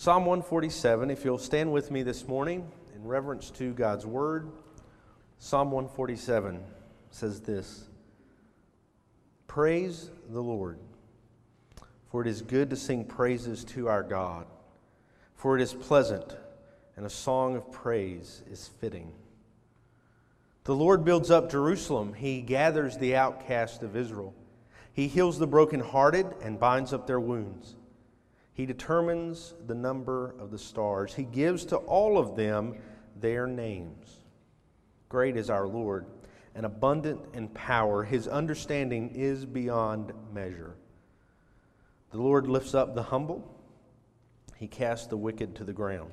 Psalm 147, if you'll stand with me this morning in reverence to God's word, Psalm 147 says this Praise the Lord, for it is good to sing praises to our God, for it is pleasant, and a song of praise is fitting. The Lord builds up Jerusalem, He gathers the outcast of Israel. He heals the brokenhearted and binds up their wounds. He determines the number of the stars. He gives to all of them their names. Great is our Lord, and abundant in power. His understanding is beyond measure. The Lord lifts up the humble, He casts the wicked to the ground.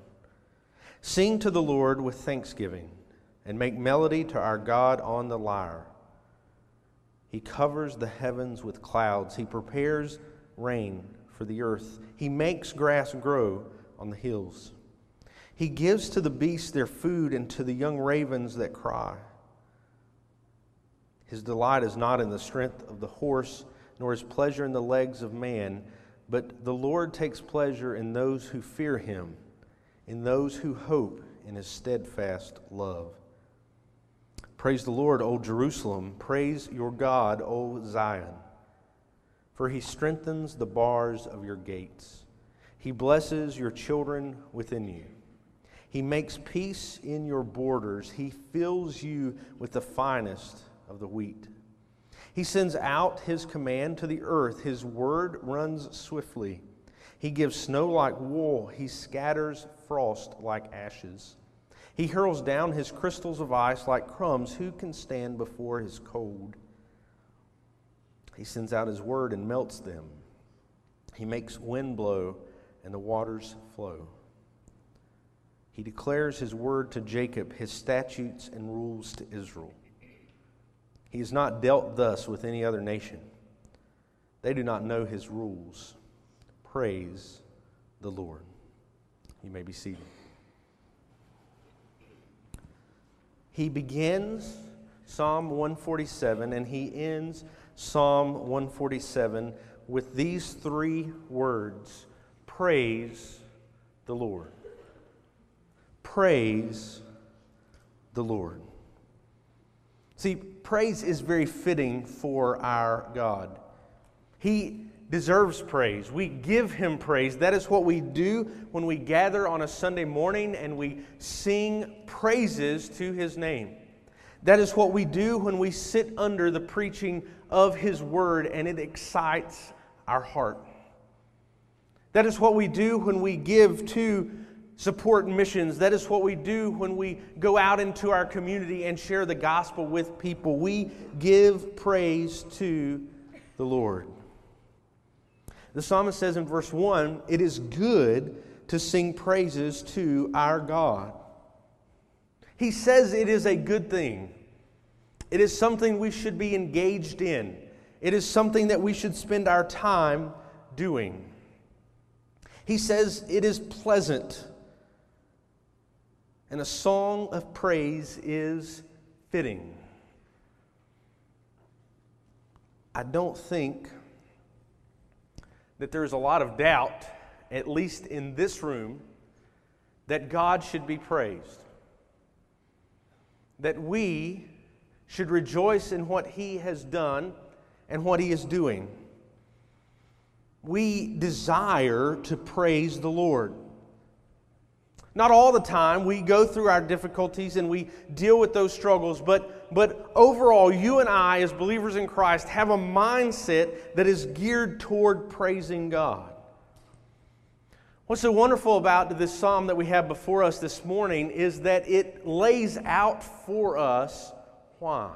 Sing to the Lord with thanksgiving, and make melody to our God on the lyre. He covers the heavens with clouds, He prepares rain for the earth. He makes grass grow on the hills. He gives to the beasts their food and to the young ravens that cry. His delight is not in the strength of the horse, nor his pleasure in the legs of man, but the Lord takes pleasure in those who fear him, in those who hope in his steadfast love. Praise the Lord, O Jerusalem. Praise your God, O Zion for he strengthens the bars of your gates. He blesses your children within you. He makes peace in your borders. He fills you with the finest of the wheat. He sends out his command to the earth. His word runs swiftly. He gives snow like wool. He scatters frost like ashes. He hurls down his crystals of ice like crumbs. Who can stand before his cold? He sends out his word and melts them. He makes wind blow and the waters flow. He declares his word to Jacob, his statutes and rules to Israel. He has not dealt thus with any other nation. They do not know his rules. Praise the Lord. You may be seated. He begins Psalm 147 and he ends Psalm 147 with these three words Praise the Lord. Praise the Lord. See, praise is very fitting for our God. He deserves praise. We give him praise. That is what we do when we gather on a Sunday morning and we sing praises to his name. That is what we do when we sit under the preaching of His Word and it excites our heart. That is what we do when we give to support missions. That is what we do when we go out into our community and share the gospel with people. We give praise to the Lord. The psalmist says in verse 1 it is good to sing praises to our God. He says it is a good thing. It is something we should be engaged in. It is something that we should spend our time doing. He says it is pleasant. And a song of praise is fitting. I don't think that there's a lot of doubt, at least in this room, that God should be praised that we should rejoice in what He has done and what He is doing. We desire to praise the Lord. Not all the time. We go through our difficulties and we deal with those struggles, but, but overall, you and I, as believers in Christ, have a mindset that is geared toward praising God. What's so wonderful about this psalm that we have before us this morning is that it lays out for us why.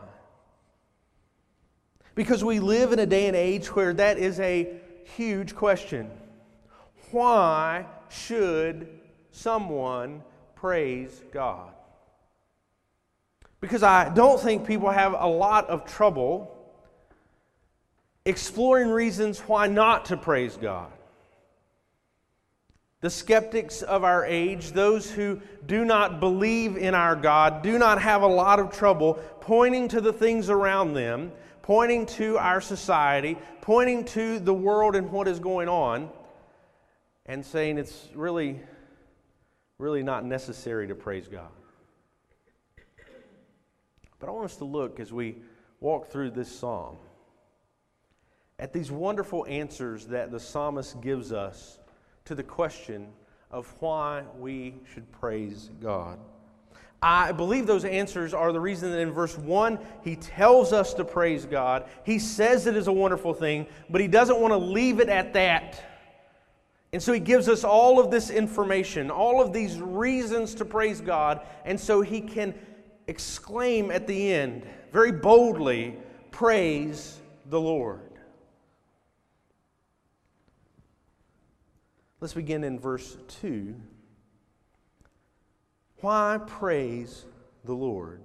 Because we live in a day and age where that is a huge question. Why should someone praise God? Because I don't think people have a lot of trouble exploring reasons why not to praise God. The skeptics of our age, those who do not believe in our God, do not have a lot of trouble pointing to the things around them, pointing to our society, pointing to the world and what is going on, and saying it's really, really not necessary to praise God. But I want us to look as we walk through this psalm at these wonderful answers that the psalmist gives us to the question of why we should praise God. I believe those answers are the reason that in verse 1 he tells us to praise God. He says it is a wonderful thing, but he doesn't want to leave it at that. And so he gives us all of this information, all of these reasons to praise God, and so he can exclaim at the end, very boldly, Praise the Lord. Let's begin in verse 2. Why praise the Lord?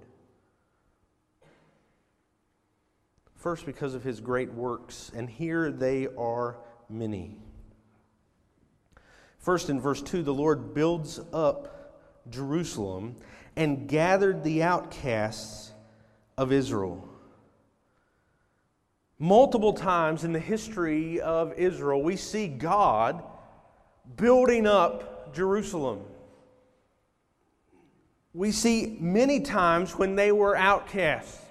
First, because of his great works, and here they are many. First, in verse 2, the Lord builds up Jerusalem and gathered the outcasts of Israel. Multiple times in the history of Israel, we see God building up Jerusalem. We see many times when they were outcasts,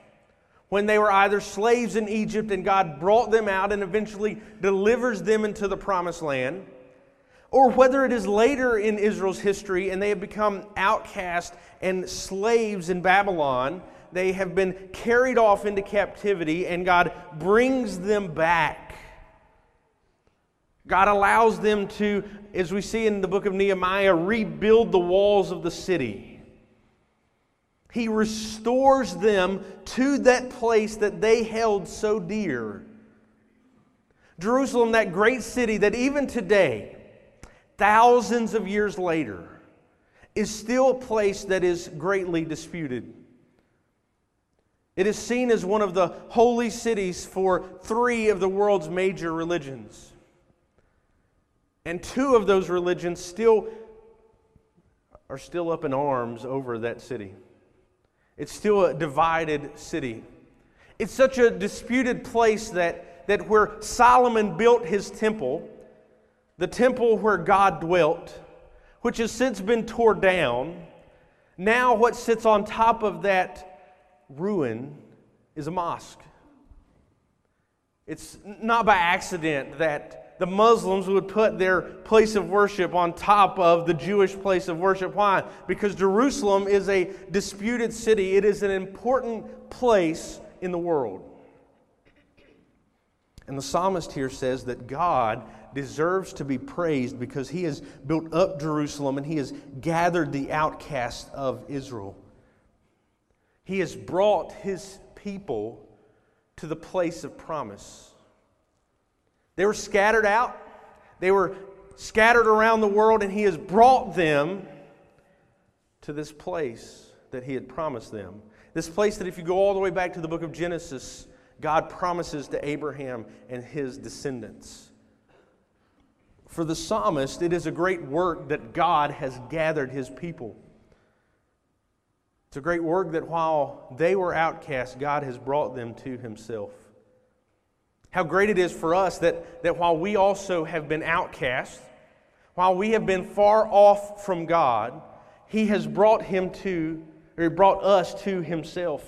when they were either slaves in Egypt and God brought them out and eventually delivers them into the promised land, or whether it is later in Israel's history and they have become outcast and slaves in Babylon. They have been carried off into captivity and God brings them back God allows them to, as we see in the book of Nehemiah, rebuild the walls of the city. He restores them to that place that they held so dear. Jerusalem, that great city that even today, thousands of years later, is still a place that is greatly disputed. It is seen as one of the holy cities for three of the world's major religions. And two of those religions still are still up in arms over that city. It's still a divided city. It's such a disputed place that, that where Solomon built his temple, the temple where God dwelt, which has since been torn down, now what sits on top of that ruin is a mosque. It's not by accident that the Muslims would put their place of worship on top of the Jewish place of worship. Why? Because Jerusalem is a disputed city, it is an important place in the world. And the psalmist here says that God deserves to be praised because he has built up Jerusalem and he has gathered the outcasts of Israel. He has brought his people to the place of promise. They were scattered out, they were scattered around the world, and He has brought them to this place that He had promised them. This place that, if you go all the way back to the book of Genesis, God promises to Abraham and his descendants. For the psalmist, it is a great work that God has gathered his people. It's a great work that while they were outcasts, God has brought them to himself. How great it is for us that, that while we also have been outcast, while we have been far off from God, He has brought him to, or He brought us to Himself.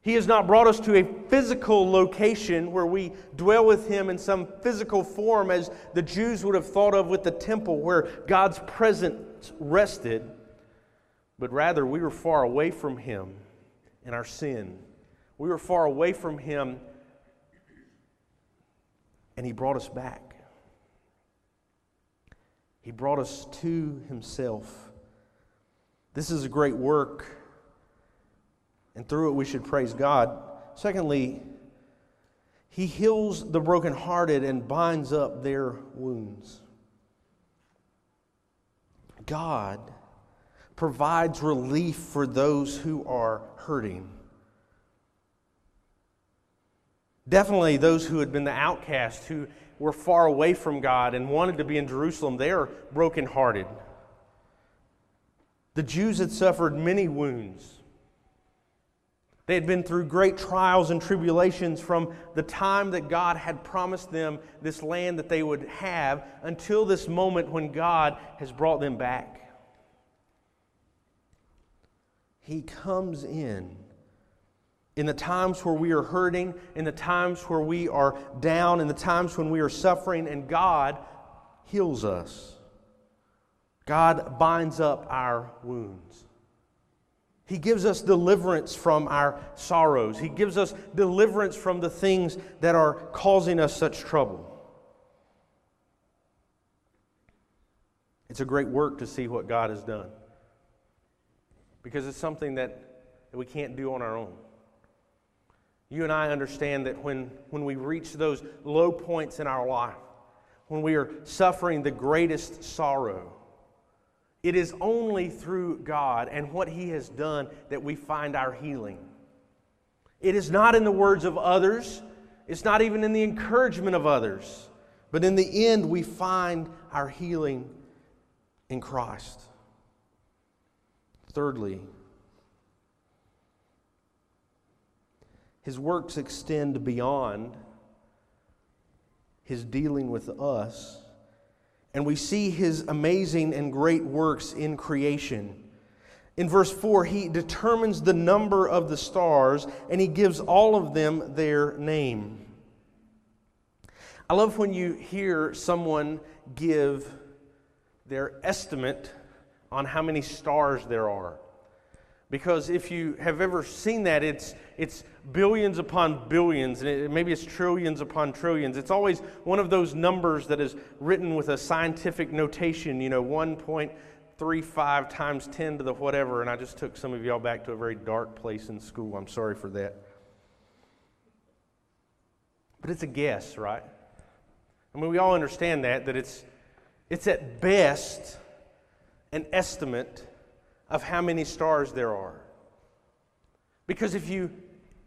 He has not brought us to a physical location where we dwell with Him in some physical form as the Jews would have thought of with the temple where God's presence rested, but rather we were far away from Him in our sin. We were far away from Him and He brought us back. He brought us to Himself. This is a great work, and through it we should praise God. Secondly, He heals the brokenhearted and binds up their wounds. God provides relief for those who are hurting. Definitely those who had been the outcasts, who were far away from God and wanted to be in Jerusalem, they are brokenhearted. The Jews had suffered many wounds. They had been through great trials and tribulations from the time that God had promised them this land that they would have until this moment when God has brought them back. He comes in in the times where we are hurting, in the times where we are down, in the times when we are suffering, and God heals us. God binds up our wounds. He gives us deliverance from our sorrows. He gives us deliverance from the things that are causing us such trouble. It's a great work to see what God has done because it's something that we can't do on our own. You and I understand that when, when we reach those low points in our life, when we are suffering the greatest sorrow, it is only through God and what He has done that we find our healing. It is not in the words of others, it's not even in the encouragement of others, but in the end, we find our healing in Christ. Thirdly, His works extend beyond his dealing with us. And we see his amazing and great works in creation. In verse 4, he determines the number of the stars and he gives all of them their name. I love when you hear someone give their estimate on how many stars there are. Because if you have ever seen that, it's, it's billions upon billions, and it, maybe it's trillions upon trillions. It's always one of those numbers that is written with a scientific notation, you know, 1.35 times 10 to the whatever. And I just took some of y'all back to a very dark place in school. I'm sorry for that. But it's a guess, right? I mean, we all understand that, that it's, it's at best an estimate of how many stars there are. Because if you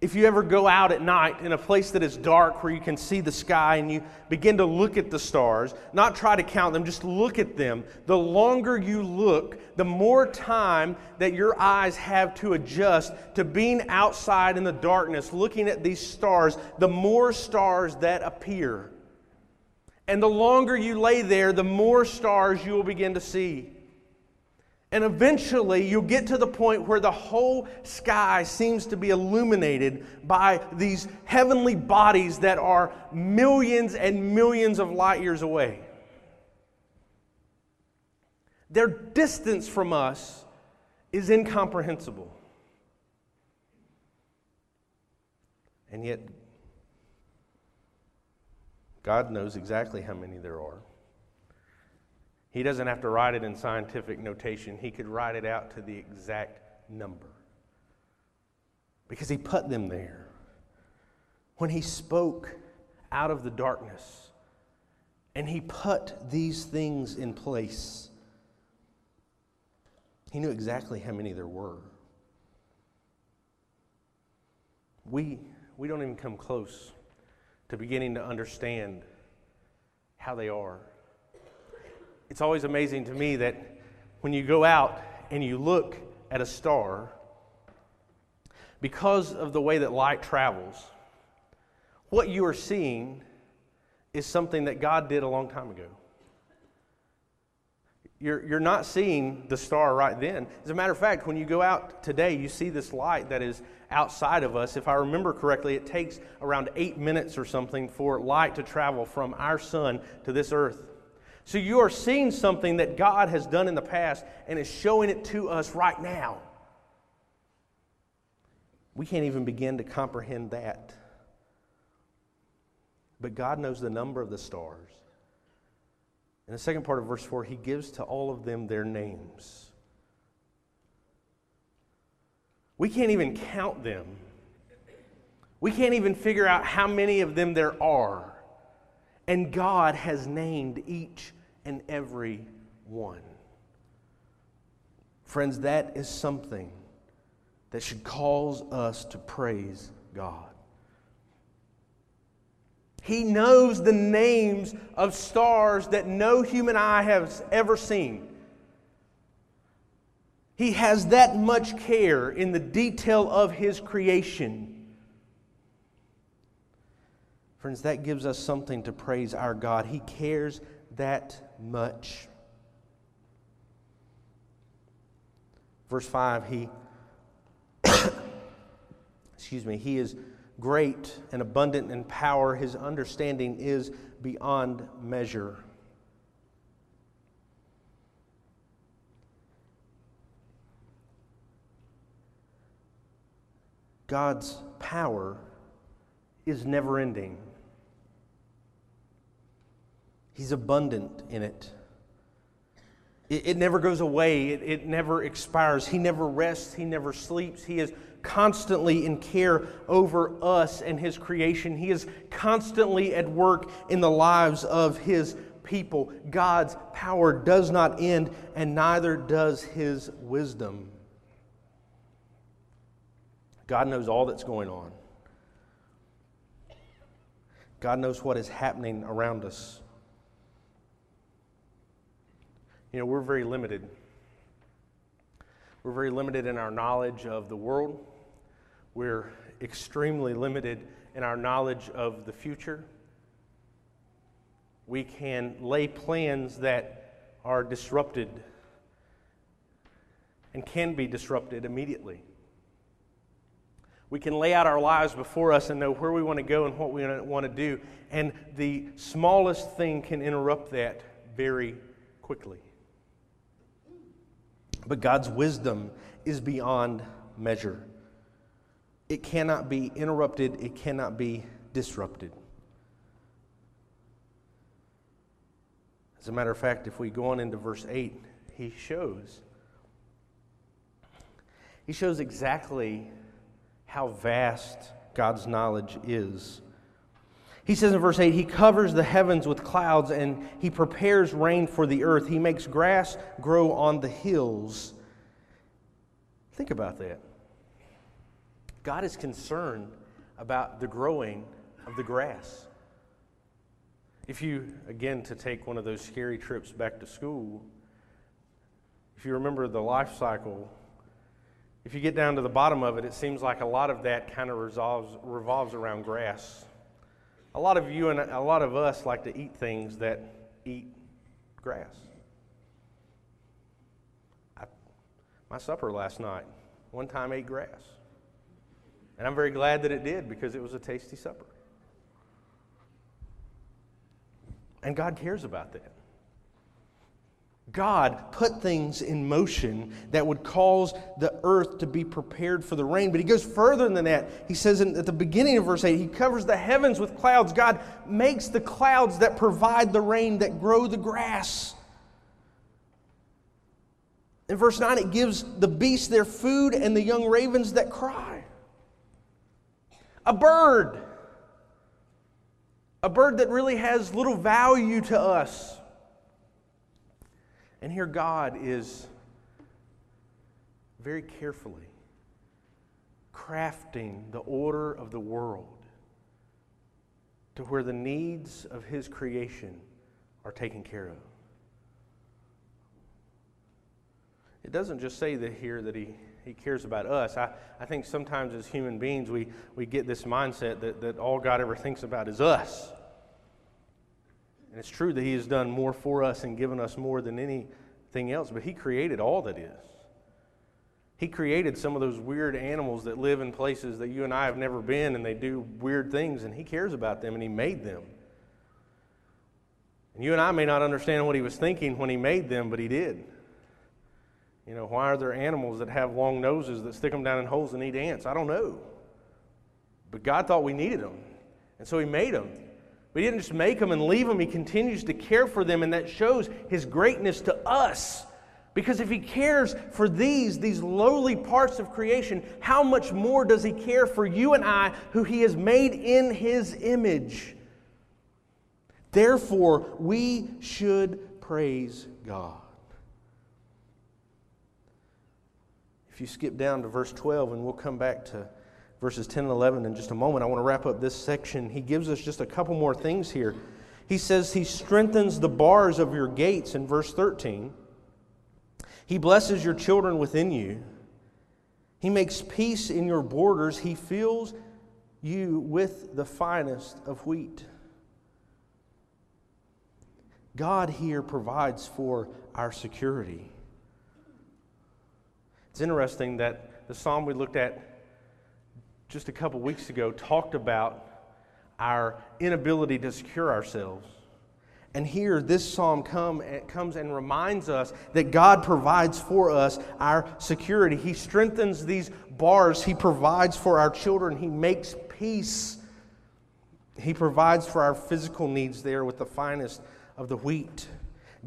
if you ever go out at night in a place that is dark where you can see the sky and you begin to look at the stars, not try to count them, just look at them, the longer you look, the more time that your eyes have to adjust to being outside in the darkness, looking at these stars, the more stars that appear. And the longer you lay there, the more stars you will begin to see. And eventually, you'll get to the point where the whole sky seems to be illuminated by these heavenly bodies that are millions and millions of light years away. Their distance from us is incomprehensible. And yet, God knows exactly how many there are. He doesn't have to write it in scientific notation, he could write it out to the exact number. Because he put them there. When he spoke out of the darkness and he put these things in place, he knew exactly how many there were. We, we don't even come close to beginning to understand how they are it's always amazing to me that when you go out and you look at a star, because of the way that light travels, what you are seeing is something that God did a long time ago. You're, you're not seeing the star right then. As a matter of fact, when you go out today, you see this light that is outside of us. If I remember correctly, it takes around eight minutes or something for light to travel from our sun to this earth. So you are seeing something that God has done in the past and is showing it to us right now. We can't even begin to comprehend that. But God knows the number of the stars. In the second part of verse 4, he gives to all of them their names. We can't even count them. We can't even figure out how many of them there are. And God has named each and every one. Friends, that is something that should cause us to praise God. He knows the names of stars that no human eye has ever seen. He has that much care in the detail of His creation. Friends, that gives us something to praise our God. He cares that much. Verse 5, He, excuse me, He is great and abundant in power. His understanding is beyond measure. God's power is never ending. He's abundant in it. It, it never goes away, it, it never expires. He never rests, He never sleeps. He is constantly in care over us and His creation. He is constantly at work in the lives of His people. God's power does not end, and neither does His wisdom. God knows all that's going on. God knows what is happening around us. You know, we're very limited. We're very limited in our knowledge of the world. We're extremely limited in our knowledge of the future. We can lay plans that are disrupted and can be disrupted immediately. We can lay out our lives before us and know where we want to go and what we want to do. And the smallest thing can interrupt that very quickly. But God's wisdom is beyond measure. It cannot be interrupted, it cannot be disrupted. As a matter of fact, if we go on into verse 8, he shows. He shows exactly how vast God's knowledge is. He says in verse 8, He covers the heavens with clouds and He prepares rain for the earth. He makes grass grow on the hills. Think about that. God is concerned about the growing of the grass. If you, again, to take one of those scary trips back to school, if you remember the life cycle if you get down to the bottom of it, it seems like a lot of that kind of revolves around grass. A lot of you and a lot of us like to eat things that eat grass. I, my supper last night, one time ate grass. And I'm very glad that it did because it was a tasty supper. And God cares about that. God put things in motion that would cause the earth to be prepared for the rain. But he goes further than that. He says in, at the beginning of verse 8, he covers the heavens with clouds. God makes the clouds that provide the rain, that grow the grass. In verse 9, it gives the beasts their food and the young ravens that cry. A bird. A bird that really has little value to us and here God is very carefully crafting the order of the world to where the needs of His creation are taken care of. It doesn't just say that here that He, he cares about us. I, I think sometimes as human beings we, we get this mindset that, that all God ever thinks about is us. And it's true that He has done more for us and given us more than anything else, but He created all that is. He created some of those weird animals that live in places that you and I have never been and they do weird things, and He cares about them and He made them. And you and I may not understand what He was thinking when He made them, but He did. You know, why are there animals that have long noses that stick them down in holes and eat ants? I don't know. But God thought we needed them, and so He made them. But he didn't just make them and leave them, he continues to care for them, and that shows his greatness to us. Because if he cares for these, these lowly parts of creation, how much more does he care for you and I, who he has made in his image? Therefore, we should praise God. If you skip down to verse 12, and we'll come back to verses 10 and 11 in just a moment. I want to wrap up this section. He gives us just a couple more things here. He says he strengthens the bars of your gates in verse 13. He blesses your children within you. He makes peace in your borders. He fills you with the finest of wheat. God here provides for our security. It's interesting that the psalm we looked at just a couple weeks ago talked about our inability to secure ourselves. And here, this psalm come, eh, comes and reminds us that God provides for us our security. He strengthens these bars, He provides for our children, He makes peace. He provides for our physical needs there with the finest of the wheat.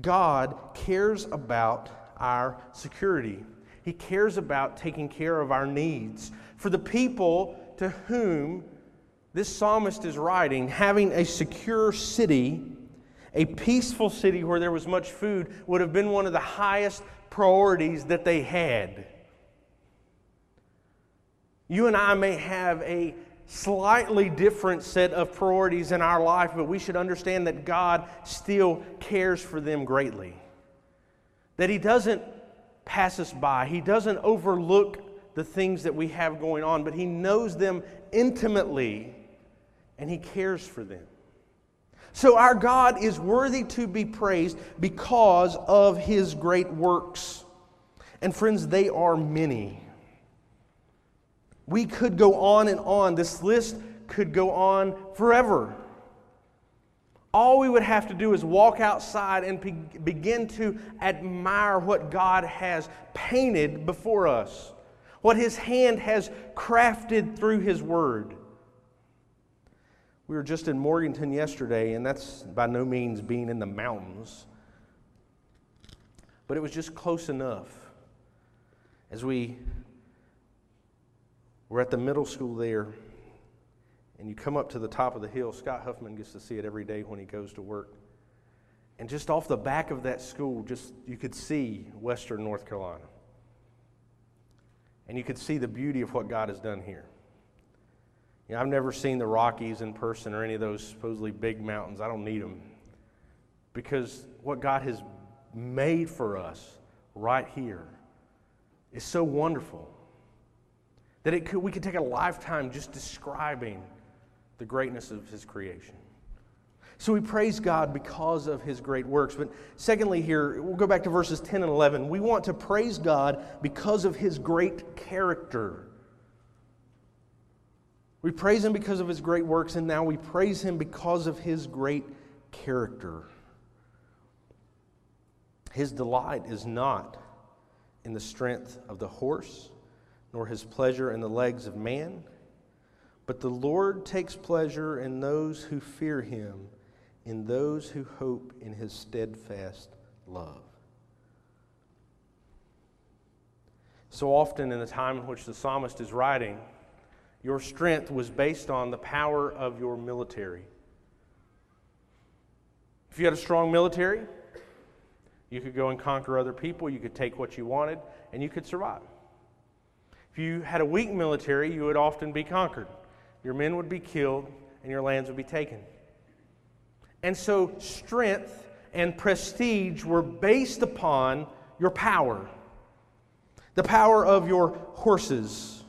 God cares about our security. He cares about taking care of our needs. For the people to whom this psalmist is writing, having a secure city, a peaceful city where there was much food, would have been one of the highest priorities that they had. You and I may have a slightly different set of priorities in our life, but we should understand that God still cares for them greatly. That He doesn't pass us by, He doesn't overlook the things that we have going on, but He knows them intimately and He cares for them. So, our God is worthy to be praised because of His great works. And, friends, they are many. We could go on and on. This list could go on forever. All we would have to do is walk outside and be- begin to admire what God has painted before us, what His hand has crafted through His Word. We were just in Morganton yesterday, and that's by no means being in the mountains, but it was just close enough. As we we're at the middle school there, and you come up to the top of the hill. Scott Huffman gets to see it every day when he goes to work. And just off the back of that school, just you could see western North Carolina. And you could see the beauty of what God has done here. You know, I've never seen the Rockies in person or any of those supposedly big mountains. I don't need them. Because what God has made for us right here is so wonderful that it could, we could take a lifetime just describing the greatness of his creation. So we praise God because of his great works. But secondly, here, we'll go back to verses 10 and 11. We want to praise God because of his great character. We praise him because of his great works, and now we praise him because of his great character. His delight is not in the strength of the horse nor his pleasure in the legs of man. But the Lord takes pleasure in those who fear him, in those who hope in his steadfast love. So often, in the time in which the psalmist is writing, your strength was based on the power of your military. If you had a strong military, you could go and conquer other people, you could take what you wanted, and you could survive. If you had a weak military, you would often be conquered. Your men would be killed and your lands would be taken. And so, strength and prestige were based upon your power the power of your horses,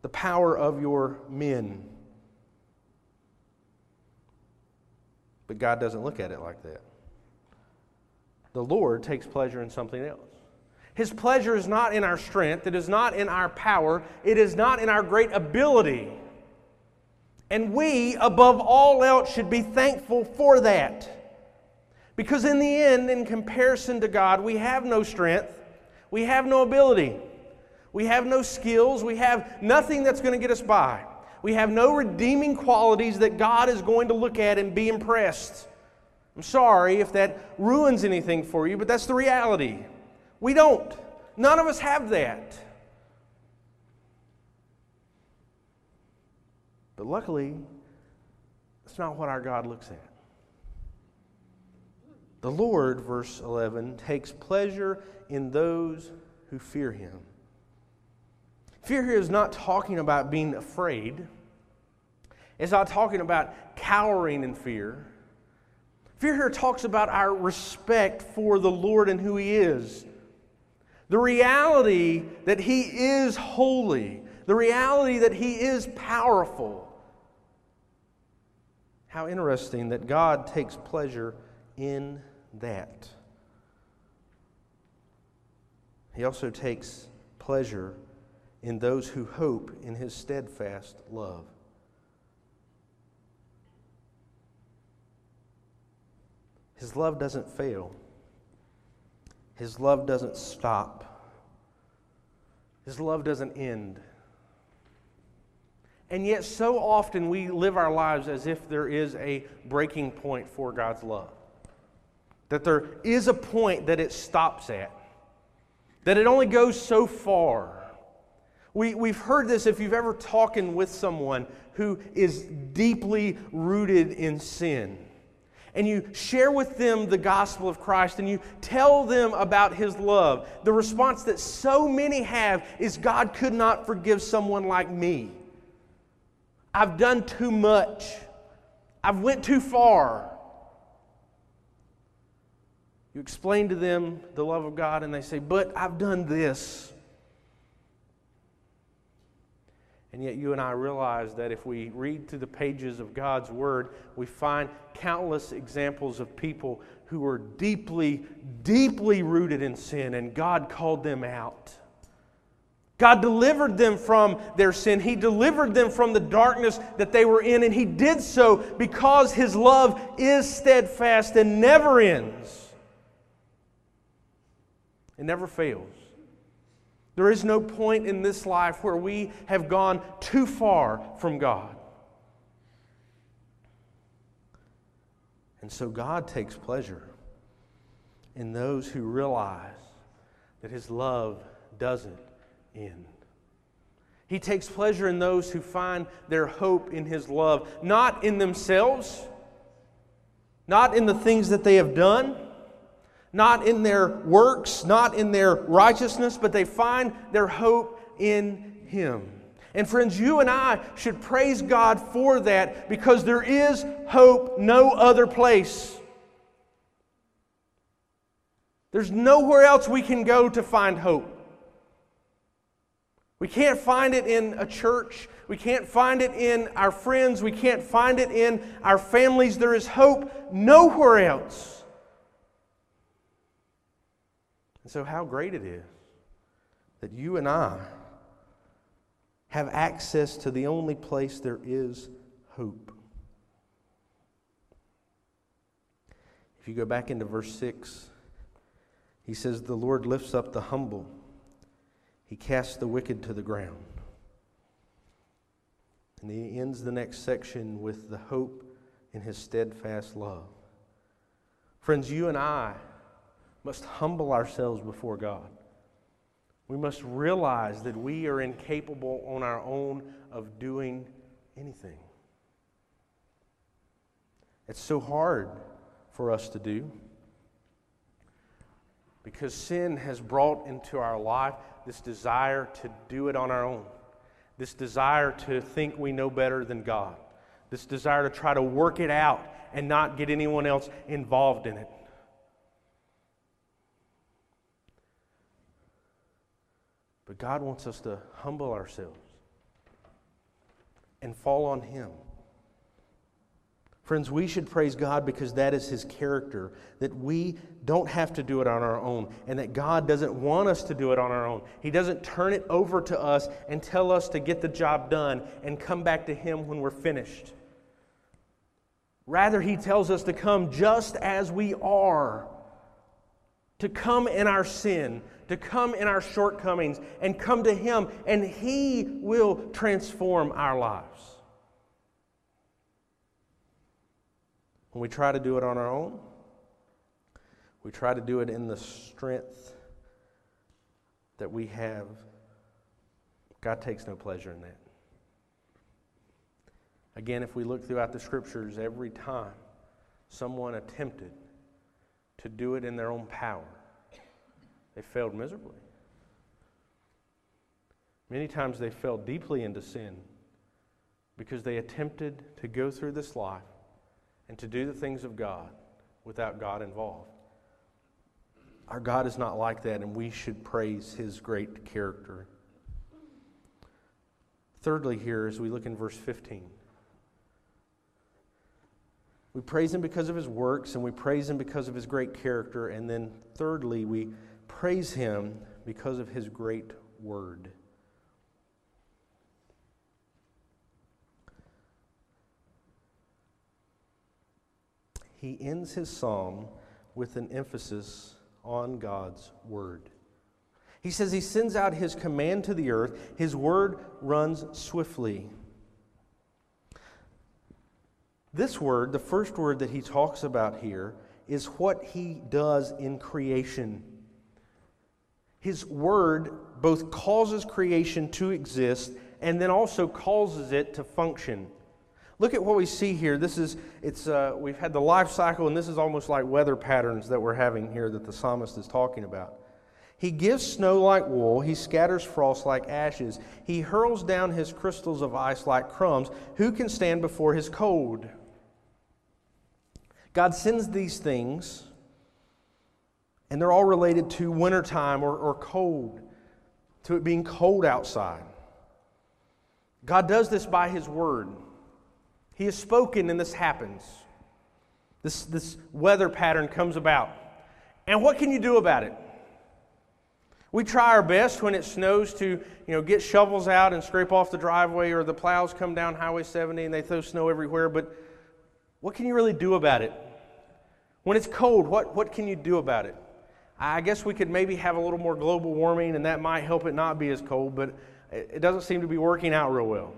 the power of your men. But God doesn't look at it like that. The Lord takes pleasure in something else. His pleasure is not in our strength, it is not in our power, it is not in our great ability. And we, above all else, should be thankful for that. Because in the end, in comparison to God, we have no strength, we have no ability, we have no skills, we have nothing that's going to get us by. We have no redeeming qualities that God is going to look at and be impressed. I'm sorry if that ruins anything for you, but that's the reality. We don't. None of us have that. But luckily, that's not what our God looks at. The Lord, verse 11, takes pleasure in those who fear him. Fear here is not talking about being afraid. It's not talking about cowering in fear. Fear here talks about our respect for the Lord and who he is. The reality that He is holy, the reality that He is powerful. How interesting that God takes pleasure in that. He also takes pleasure in those who hope in His steadfast love. His love doesn't fail. His love doesn't stop. His love doesn't end. And yet, so often we live our lives as if there is a breaking point for God's love. That there is a point that it stops at, that it only goes so far. We, we've heard this if you've ever talking with someone who is deeply rooted in sin and you share with them the gospel of Christ and you tell them about his love, the response that so many have is God could not forgive someone like me. I've done too much. I've went too far. You explain to them the love of God and they say, "But I've done this." And yet, you and I realize that if we read through the pages of God's Word, we find countless examples of people who were deeply, deeply rooted in sin, and God called them out. God delivered them from their sin. He delivered them from the darkness that they were in, and He did so because His love is steadfast and never ends. It never fails. There is no point in this life where we have gone too far from God. And so God takes pleasure in those who realize that His love doesn't end. He takes pleasure in those who find their hope in His love, not in themselves, not in the things that they have done not in their works, not in their righteousness, but they find their hope in Him. And friends, you and I should praise God for that because there is hope no other place. There's nowhere else we can go to find hope. We can't find it in a church. We can't find it in our friends. We can't find it in our families. There is hope nowhere else. And so, how great it is that you and I have access to the only place there is hope. If you go back into verse 6, he says, The Lord lifts up the humble, he casts the wicked to the ground. And he ends the next section with the hope in his steadfast love. Friends, you and I must humble ourselves before God. We must realize that we are incapable on our own of doing anything. It's so hard for us to do because sin has brought into our life this desire to do it on our own, this desire to think we know better than God, this desire to try to work it out and not get anyone else involved in it. But God wants us to humble ourselves and fall on Him. Friends, we should praise God because that is His character, that we don't have to do it on our own, and that God doesn't want us to do it on our own. He doesn't turn it over to us and tell us to get the job done and come back to Him when we're finished. Rather, He tells us to come just as we are, to come in our sin, to come in our shortcomings and come to Him, and He will transform our lives. When we try to do it on our own, we try to do it in the strength that we have. God takes no pleasure in that. Again, if we look throughout the scriptures, every time someone attempted to do it in their own power, they failed miserably. Many times they fell deeply into sin because they attempted to go through this life and to do the things of God without God involved. Our God is not like that, and we should praise his great character. Thirdly, here, as we look in verse 15, we praise him because of his works, and we praise him because of his great character. And then, thirdly, we praise him because of his great word. He ends his psalm with an emphasis on God's word. He says he sends out his command to the earth, his word runs swiftly. This word, the first word that he talks about here, is what he does in creation. His word both causes creation to exist and then also causes it to function. Look at what we see here. This is it's uh, we've had the life cycle, and this is almost like weather patterns that we're having here that the psalmist is talking about. He gives snow like wool. He scatters frost like ashes. He hurls down his crystals of ice like crumbs. Who can stand before his cold? God sends these things, and they're all related to wintertime or, or cold, to it being cold outside. God does this by His Word. He has spoken, and this happens. This, this weather pattern comes about. And what can you do about it? We try our best when it snows to, you know, get shovels out and scrape off the driveway or the plows come down Highway 70 and they throw snow everywhere, but what can you really do about it? When it's cold, what, what can you do about it? I guess we could maybe have a little more global warming and that might help it not be as cold, but it doesn't seem to be working out real well.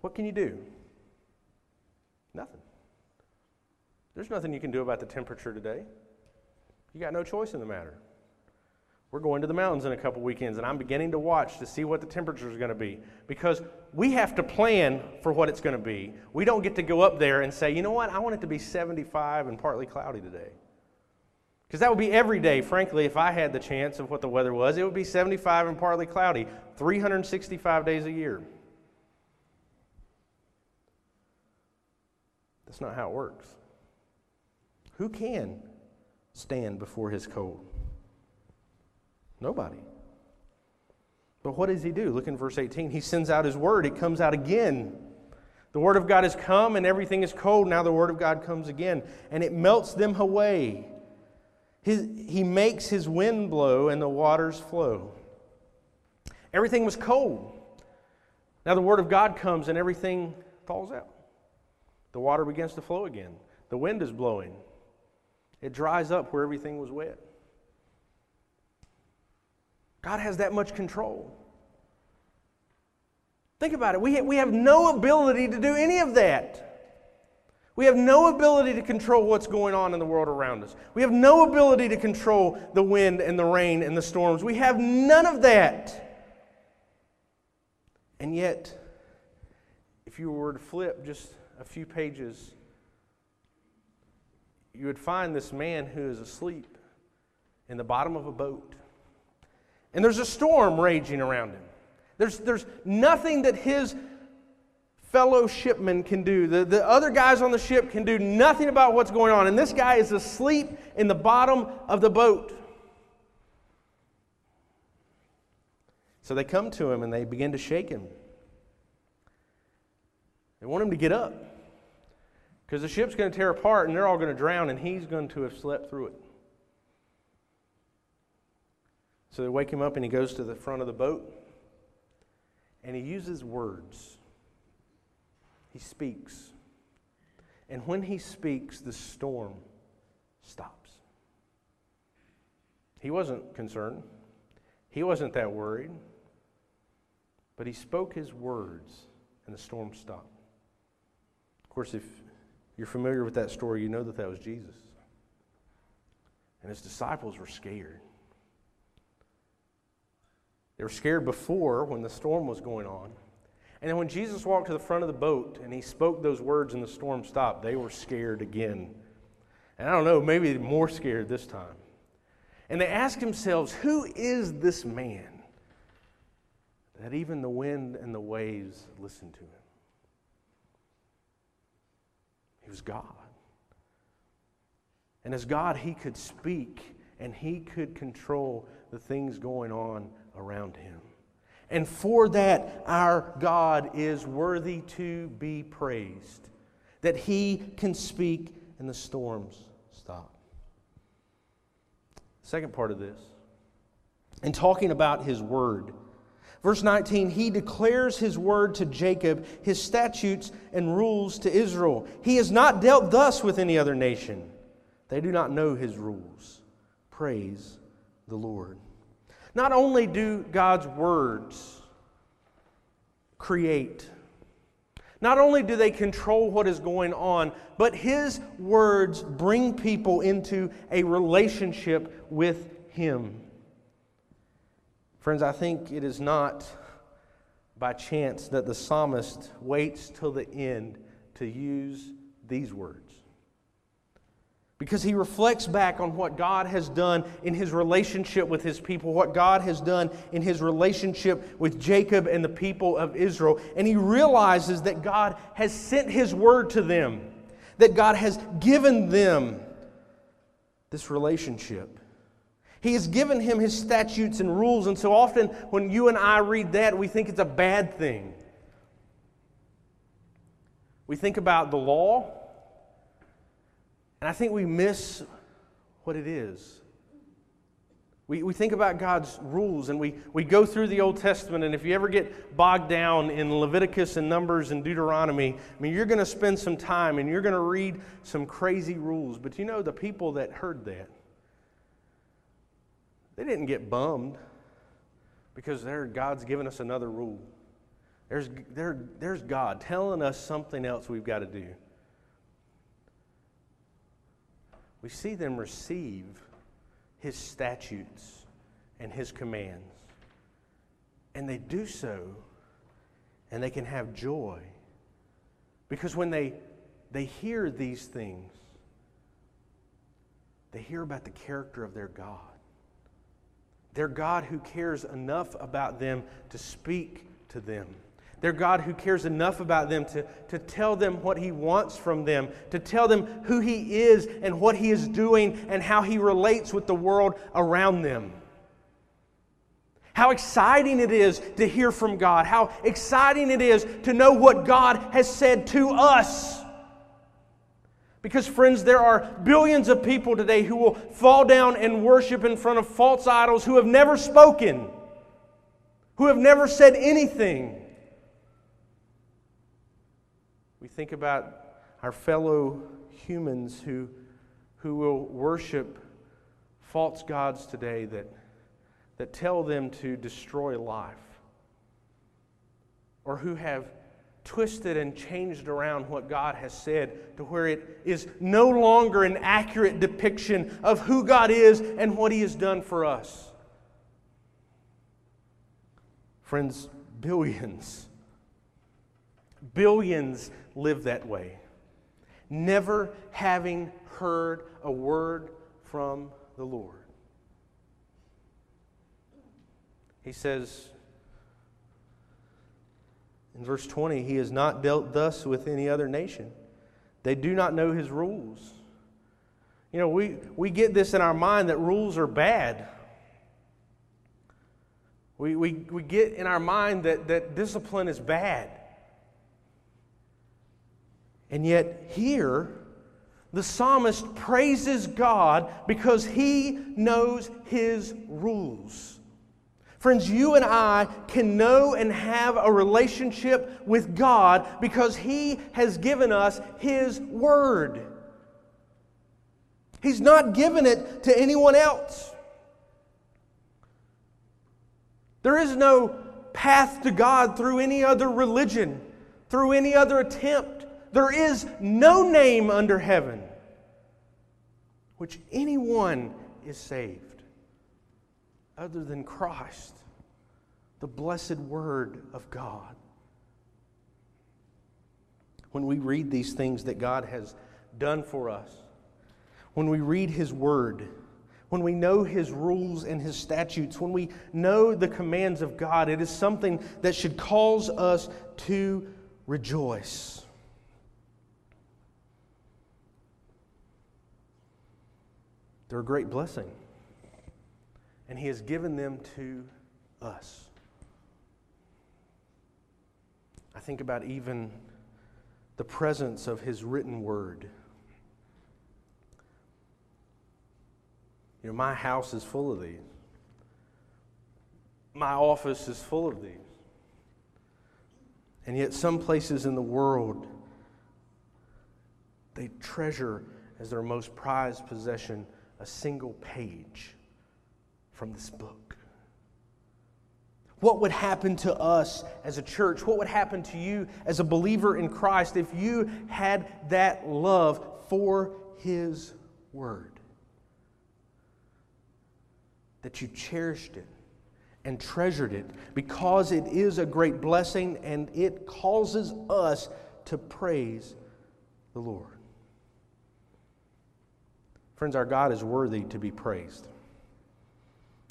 What can you do? Nothing. There's nothing you can do about the temperature today. You got no choice in the matter. We're going to the mountains in a couple weekends, and I'm beginning to watch to see what the temperature is going to be because we have to plan for what it's going to be. We don't get to go up there and say, you know what, I want it to be 75 and partly cloudy today. Because that would be every day, frankly, if I had the chance of what the weather was. It would be 75 and partly cloudy, 365 days a year. That's not how it works. Who can stand before his cold? Nobody. But what does he do? Look in verse 18. He sends out his word, it comes out again. The word of God has come and everything is cold. Now the word of God comes again and it melts them away. His, he makes his wind blow and the waters flow. Everything was cold. Now the word of God comes and everything thaws out. The water begins to flow again. The wind is blowing. It dries up where everything was wet. God has that much control. Think about it. We have, we have no ability to do any of that. We have no ability to control what's going on in the world around us. We have no ability to control the wind and the rain and the storms. We have none of that. And yet, if you were to flip just a few pages, you would find this man who is asleep in the bottom of a boat. And there's a storm raging around him. There's, there's nothing that his fellow shipmen can do. The, the other guys on the ship can do nothing about what's going on. And this guy is asleep in the bottom of the boat. So they come to him and they begin to shake him. They want him to get up because the ship's going to tear apart and they're all going to drown and he's going to have slept through it. So they wake him up and he goes to the front of the boat and he uses words. He speaks. And when he speaks, the storm stops. He wasn't concerned, he wasn't that worried. But he spoke his words and the storm stopped. Of course, if you're familiar with that story, you know that that was Jesus. And his disciples were scared. They were scared before when the storm was going on. And then when Jesus walked to the front of the boat and he spoke those words and the storm stopped, they were scared again. And I don't know, maybe more scared this time. And they asked themselves, Who is this man that even the wind and the waves listen to him? He was God. And as God, He could speak and He could control the things going on around Him. And for that, our God is worthy to be praised. That He can speak and the storms stop. Second part of this, in talking about His Word, Verse 19, he declares his word to Jacob, his statutes and rules to Israel. He has not dealt thus with any other nation. They do not know his rules. Praise the Lord. Not only do God's words create, not only do they control what is going on, but his words bring people into a relationship with him. Friends, I think it is not by chance that the psalmist waits till the end to use these words. Because he reflects back on what God has done in his relationship with his people, what God has done in his relationship with Jacob and the people of Israel. And he realizes that God has sent his word to them, that God has given them this relationship. He has given him his statutes and rules, and so often when you and I read that, we think it's a bad thing. We think about the law, and I think we miss what it is. We, we think about God's rules and we, we go through the Old Testament, and if you ever get bogged down in Leviticus and Numbers and Deuteronomy, I mean, you're going to spend some time and you're going to read some crazy rules. But you know, the people that heard that, they didn't get bummed because there, God's given us another rule. There's, there, there's God telling us something else we've got to do. We see them receive His statutes and His commands. And they do so, and they can have joy. Because when they, they hear these things, they hear about the character of their God. Their God who cares enough about them to speak to them. Their God who cares enough about them to, to tell them what He wants from them, to tell them who He is and what He is doing and how He relates with the world around them. How exciting it is to hear from God. How exciting it is to know what God has said to us. Because, friends, there are billions of people today who will fall down and worship in front of false idols who have never spoken, who have never said anything. We think about our fellow humans who, who will worship false gods today that, that tell them to destroy life, or who have twisted and changed around what God has said to where it is no longer an accurate depiction of who God is and what He has done for us. Friends, billions, billions live that way, never having heard a word from the Lord. He says, in verse 20, he has not dealt thus with any other nation. They do not know his rules. You know, we, we get this in our mind that rules are bad. We, we, we get in our mind that, that discipline is bad. And yet, here, the psalmist praises God because he knows his rules. Friends, you and I can know and have a relationship with God because He has given us His Word. He's not given it to anyone else. There is no path to God through any other religion, through any other attempt. There is no name under heaven which anyone is saved other than Christ, the blessed Word of God. When we read these things that God has done for us, when we read His Word, when we know His rules and His statutes, when we know the commands of God, it is something that should cause us to rejoice. They're a great blessing. And He has given them to us. I think about even the presence of His written word. You know, my house is full of these. My office is full of these. And yet, some places in the world, they treasure as their most prized possession a single page from this book. What would happen to us as a church? What would happen to you as a believer in Christ if you had that love for His Word? That you cherished it and treasured it because it is a great blessing and it causes us to praise the Lord. Friends, our God is worthy to be praised.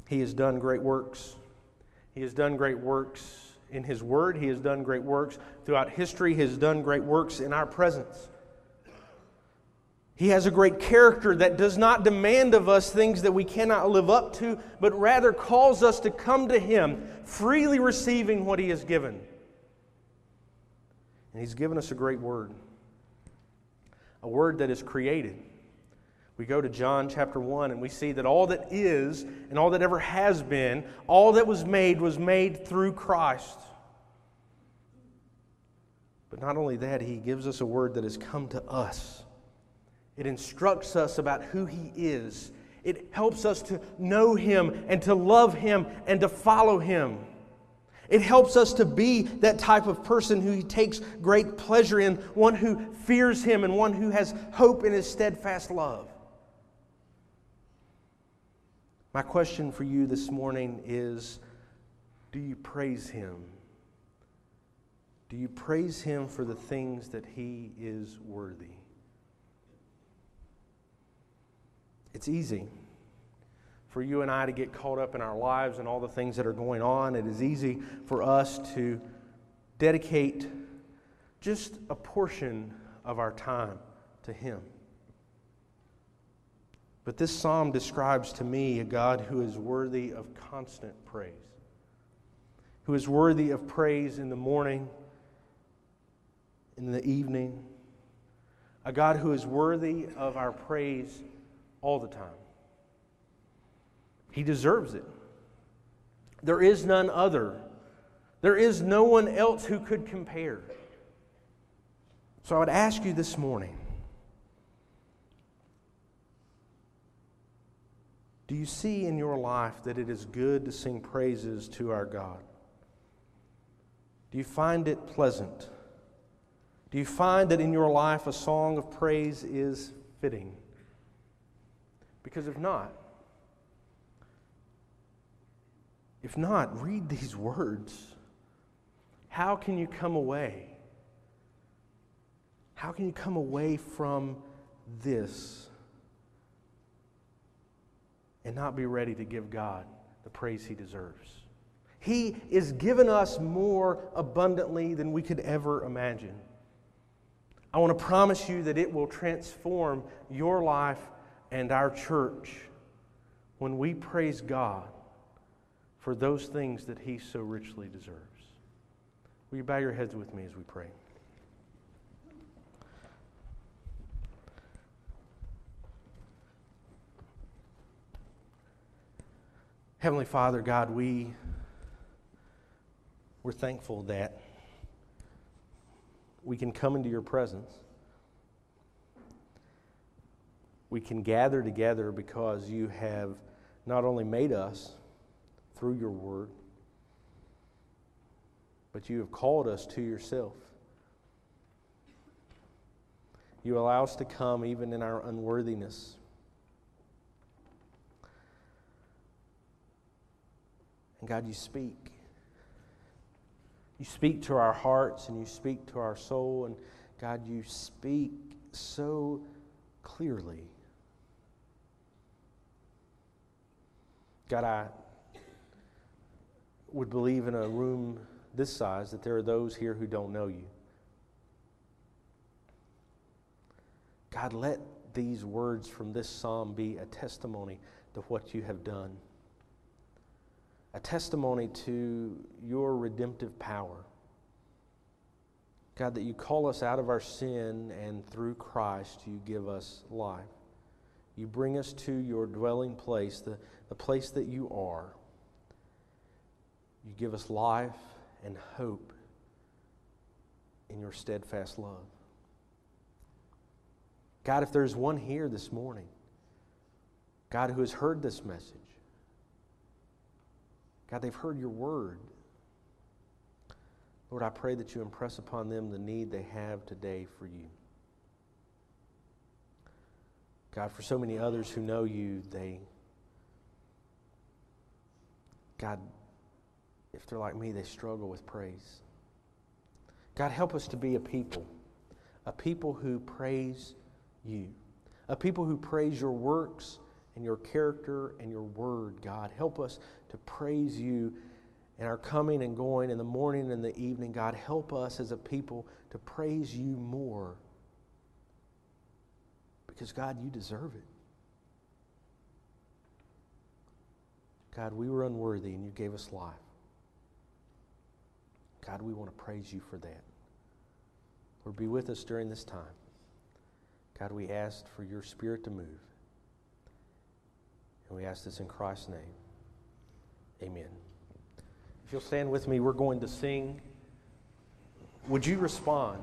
He has done great works. He has done great works in His Word. He has done great works throughout history. He has done great works in our presence. He has a great character that does not demand of us things that we cannot live up to, but rather calls us to come to Him, freely receiving what He has given. And He's given us a great word, a word that is created. We go to John chapter 1 and we see that all that is and all that ever has been, all that was made, was made through Christ. But not only that, He gives us a word that has come to us it instructs us about who He is. It helps us to know Him and to love Him and to follow Him. It helps us to be that type of person who He takes great pleasure in, one who fears Him and one who has hope in His steadfast love. My question for you this morning is Do you praise Him? Do you praise Him for the things that He is worthy? It's easy for you and I to get caught up in our lives and all the things that are going on. It is easy for us to dedicate just a portion of our time to Him. But this psalm describes to me a God who is worthy of constant praise, who is worthy of praise in the morning, in the evening, a God who is worthy of our praise all the time. He deserves it. There is none other. There is no one else who could compare. So I would ask you this morning do you see in your life that it is good to sing praises to our God? Do you find it pleasant? Do you find that in your life a song of praise is fitting? Because if not, if not, read these words. How can you come away? How can you come away from this and not be ready to give God the praise He deserves? He is given us more abundantly than we could ever imagine. I want to promise you that it will transform your life and our church when we praise God for those things that He so richly deserves. Will you bow your heads with me as we pray? Heavenly Father, God, we, we're thankful that we can come into your presence we can gather together because you have not only made us through your word, but you have called us to yourself. You allow us to come even in our unworthiness. And God, you speak. You speak to our hearts and you speak to our soul. And God, you speak so clearly. God, I would believe in a room this size that there are those here who don't know you. God, let these words from this psalm be a testimony to what you have done, a testimony to your redemptive power. God, that you call us out of our sin and through Christ you give us life. You bring us to your dwelling place, the, the place that you are. You give us life and hope in your steadfast love. God, if there's one here this morning, God, who has heard this message, God, they've heard your word. Lord, I pray that you impress upon them the need they have today for you. God, for so many others who know you, they, God, if they're like me, they struggle with praise. God, help us to be a people, a people who praise you, a people who praise your works and your character and your word, God. Help us to praise you in our coming and going in the morning and the evening. God, help us as a people to praise you more because, God, you deserve it. God, we were unworthy and you gave us life. God, we want to praise you for that. Lord, be with us during this time. God, we ask for your spirit to move. And we ask this in Christ's name. Amen. If you'll stand with me, we're going to sing. Would you respond?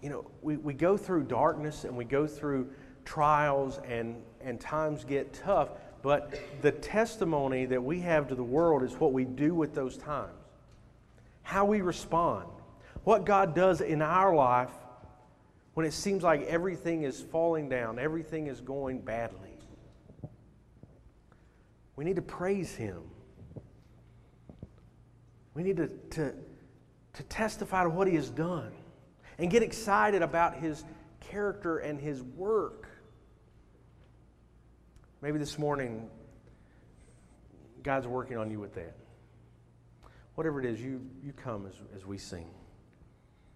You know, we, we go through darkness and we go through trials and, and times get tough, but the testimony that we have to the world is what we do with those times, how we respond, what God does in our life when it seems like everything is falling down, everything is going badly. We need to praise Him. We need to, to, to testify to what He has done and get excited about His character and His work. Maybe this morning, God's working on you with that. Whatever it is, you, you come as, as we sing.